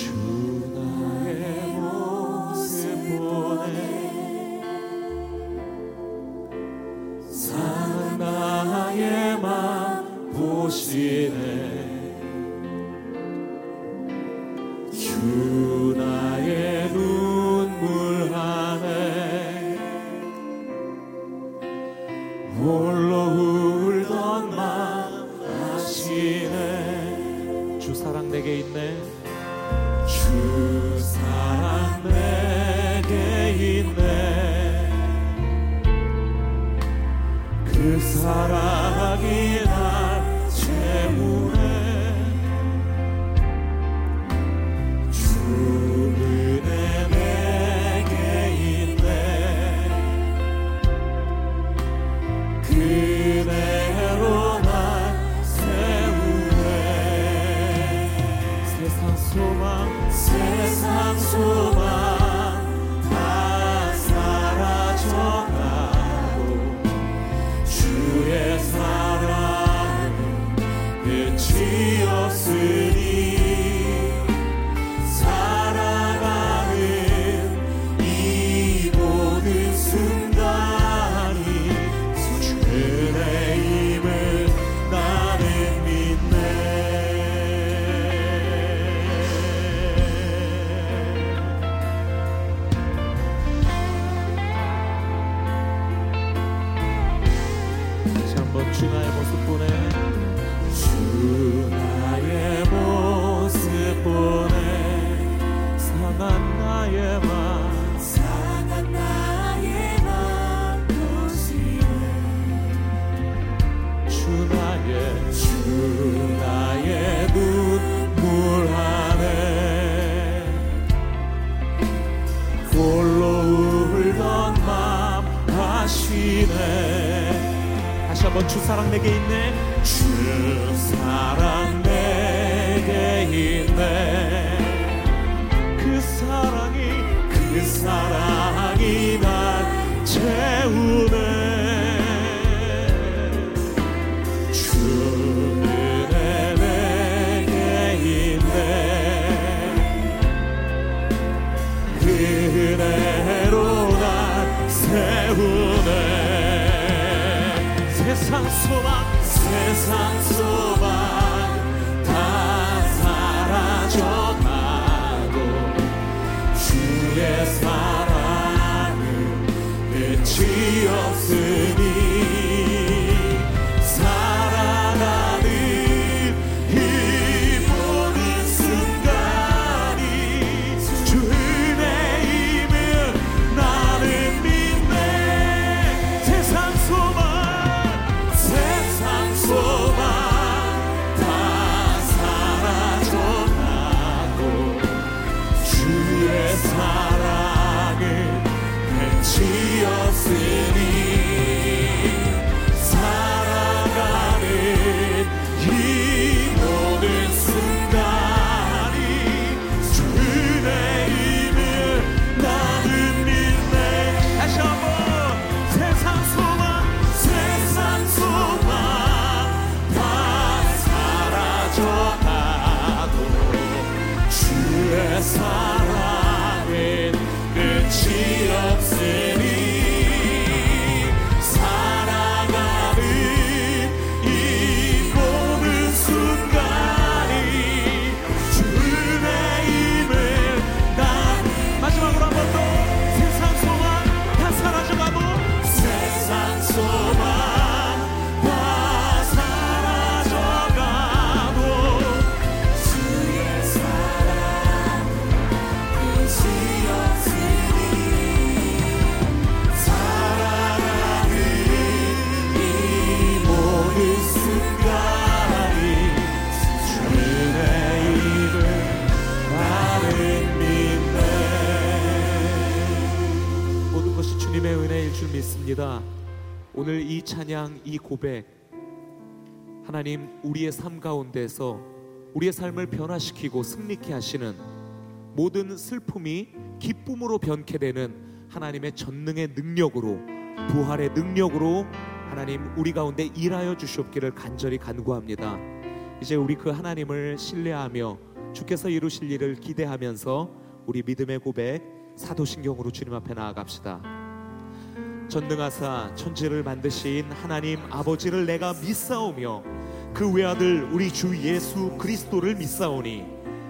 주 아시네. 다시 한번 주 사랑 내게 있네. 주 사랑 내게 있네. 그 사랑이 그 사랑이 날 채우네 소망 세상 소망 다 사라져가고 주의 사랑은 끝이 없으 찬양 이 고백 하나님 우리의 삶 가운데서 우리의 삶을 변화시키고 승리케 하시는 모든 슬픔이 기쁨으로 변케 되는 하나님의 전능의 능력으로 부활의 능력으로 하나님 우리 가운데 일하여 주시옵기를 간절히 간구합니다. 이제 우리 그 하나님을 신뢰하며 주께서 이루실 일을 기대하면서 우리 믿음의 고백 사도신경으로 주님 앞에 나아갑시다. 전능하사 천지를 만드신 하나님 아버지를 내가 믿사오며 그 외아들 우리 주 예수 그리스도를 믿사오니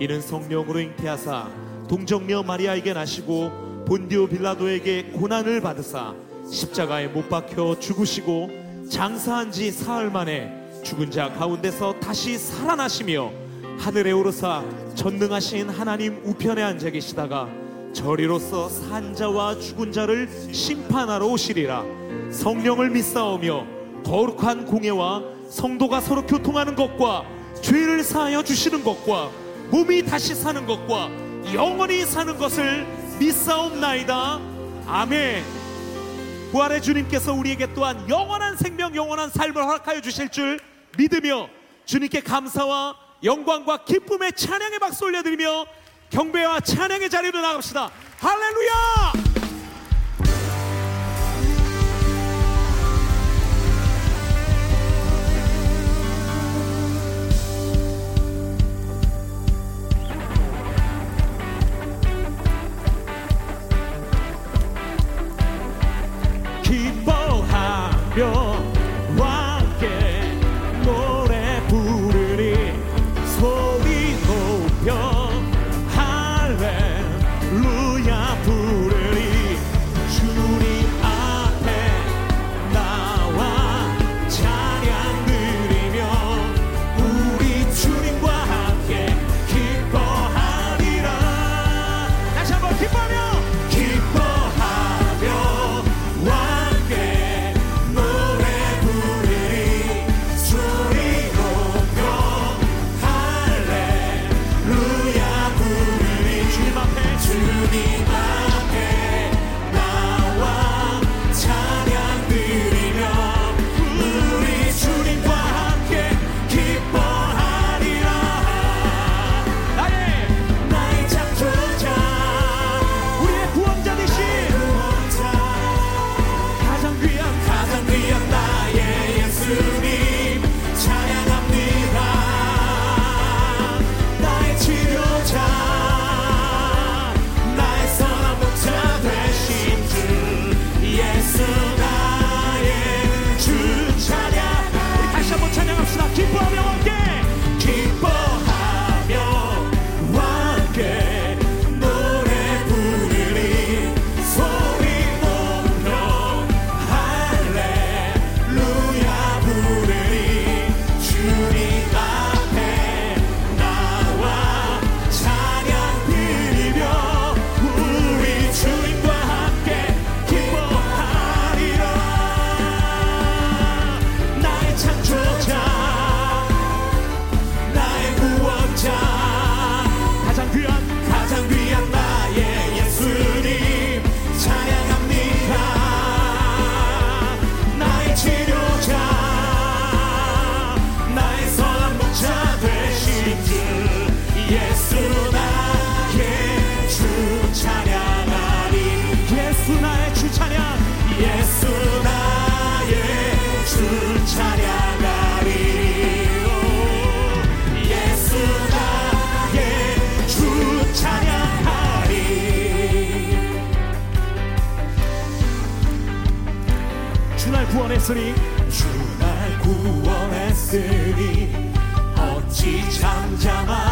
이는 성령으로 잉태하사 동정녀 마리아에게 나시고 본디오 빌라도에게 고난을 받으사 십자가에 못 박혀 죽으시고 장사한 지 사흘 만에 죽은 자 가운데서 다시 살아나시며 하늘에 오르사 전능하신 하나님 우편에 앉아 계시다가 저리로서 산 자와 죽은 자를 심판하러 오시리라. 성령을 믿사오며 거룩한 공예와 성도가 서로 교통하는 것과 죄를 사하여 주시는 것과 몸이 다시 사는 것과 영원히 사는 것을 믿사옵나이다. 아멘. 부활의 주님께서 우리에게 또한 영원한 생명 영원한 삶을 허락하여 주실 줄 믿으며 주님께 감사와 영광과 기쁨의 찬양의 박수 올려드리며 경배와 찬양의 자리로 나갑시다. 할렐루야 주날 구원했으니 주날 구원했으니 어찌 잠잠하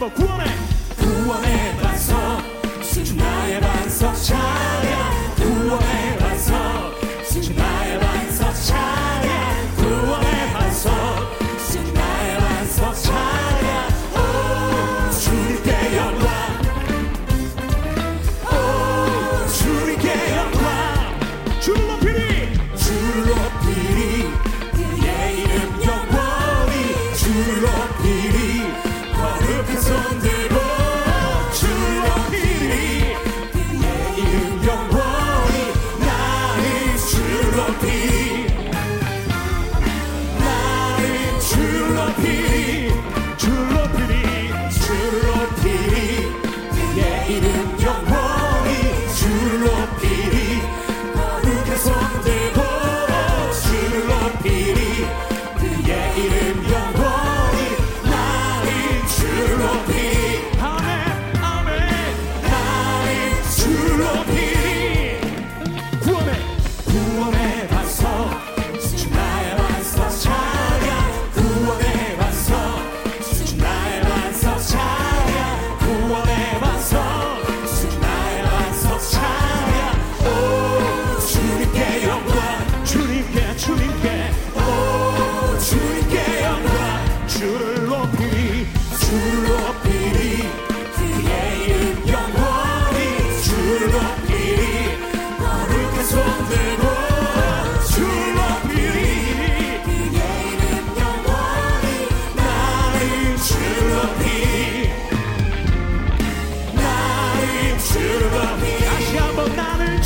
Bocone.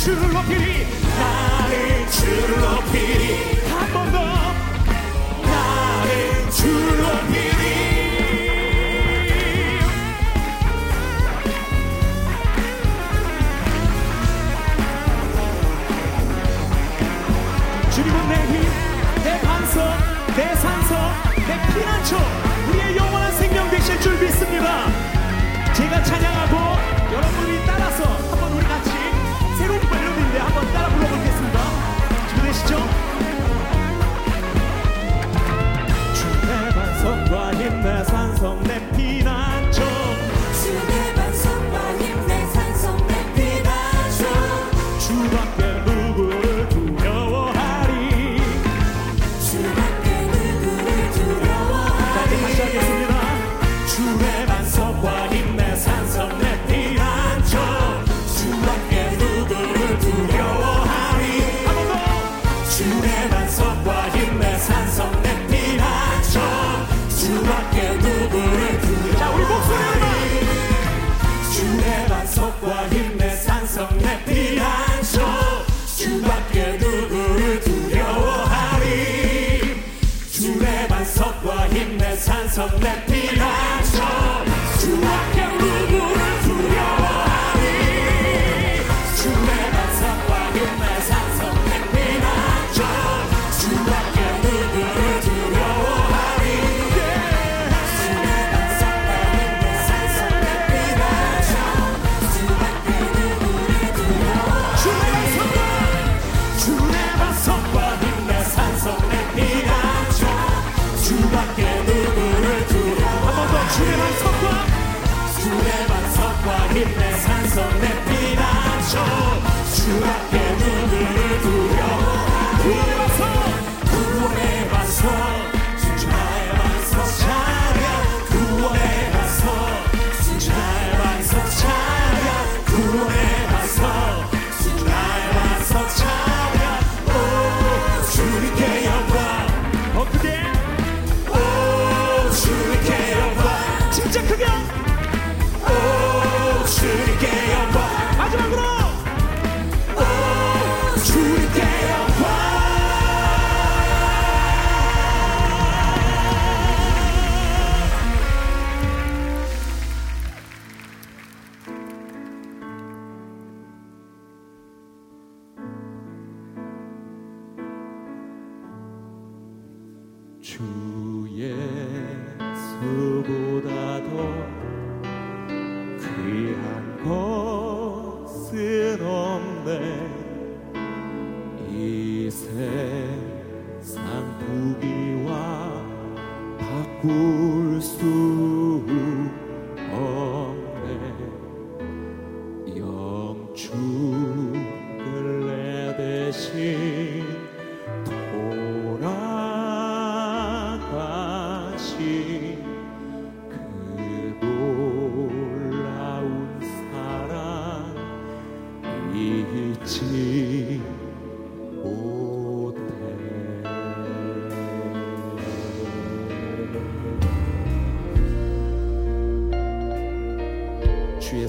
주를 높이리 나를 주를 높이리 한 번 더. 나를 주를 높이리 주님은 내 힘, 내 반석, 내 산석, 내 피난처, 우리의 영원한 생명 되실 줄 믿습니다. 제가 찬양하고 여러분이 따 성내 피난 주의 수고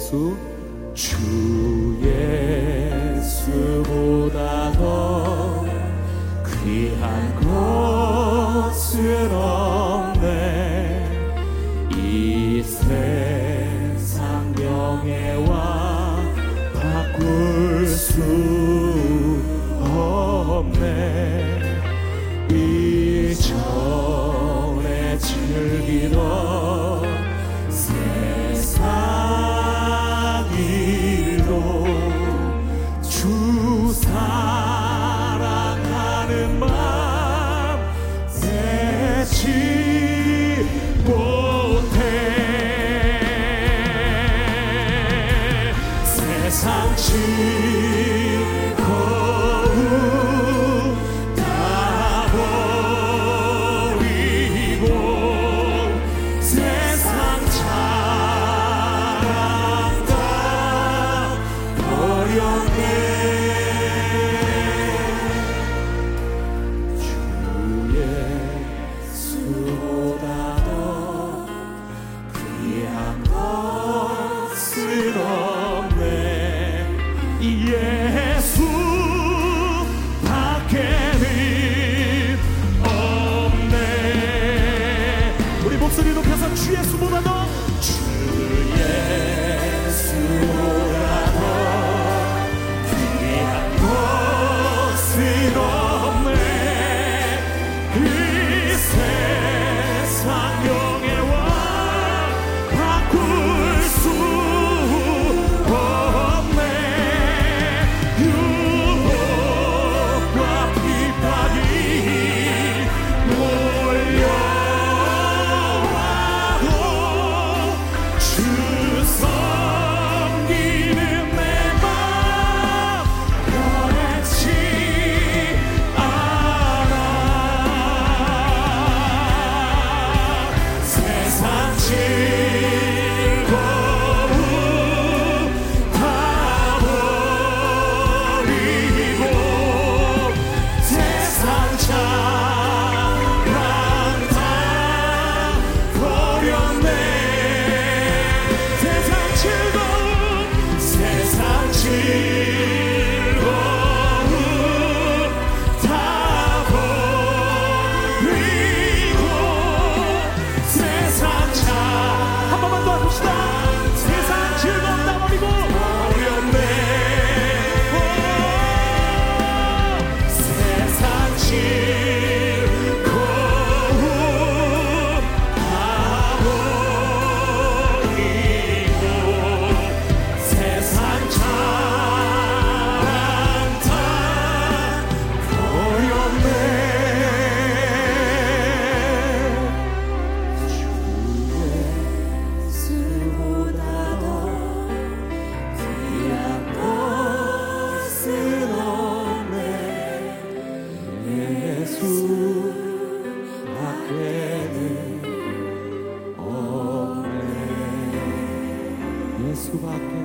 예수 주. es un mudador. 예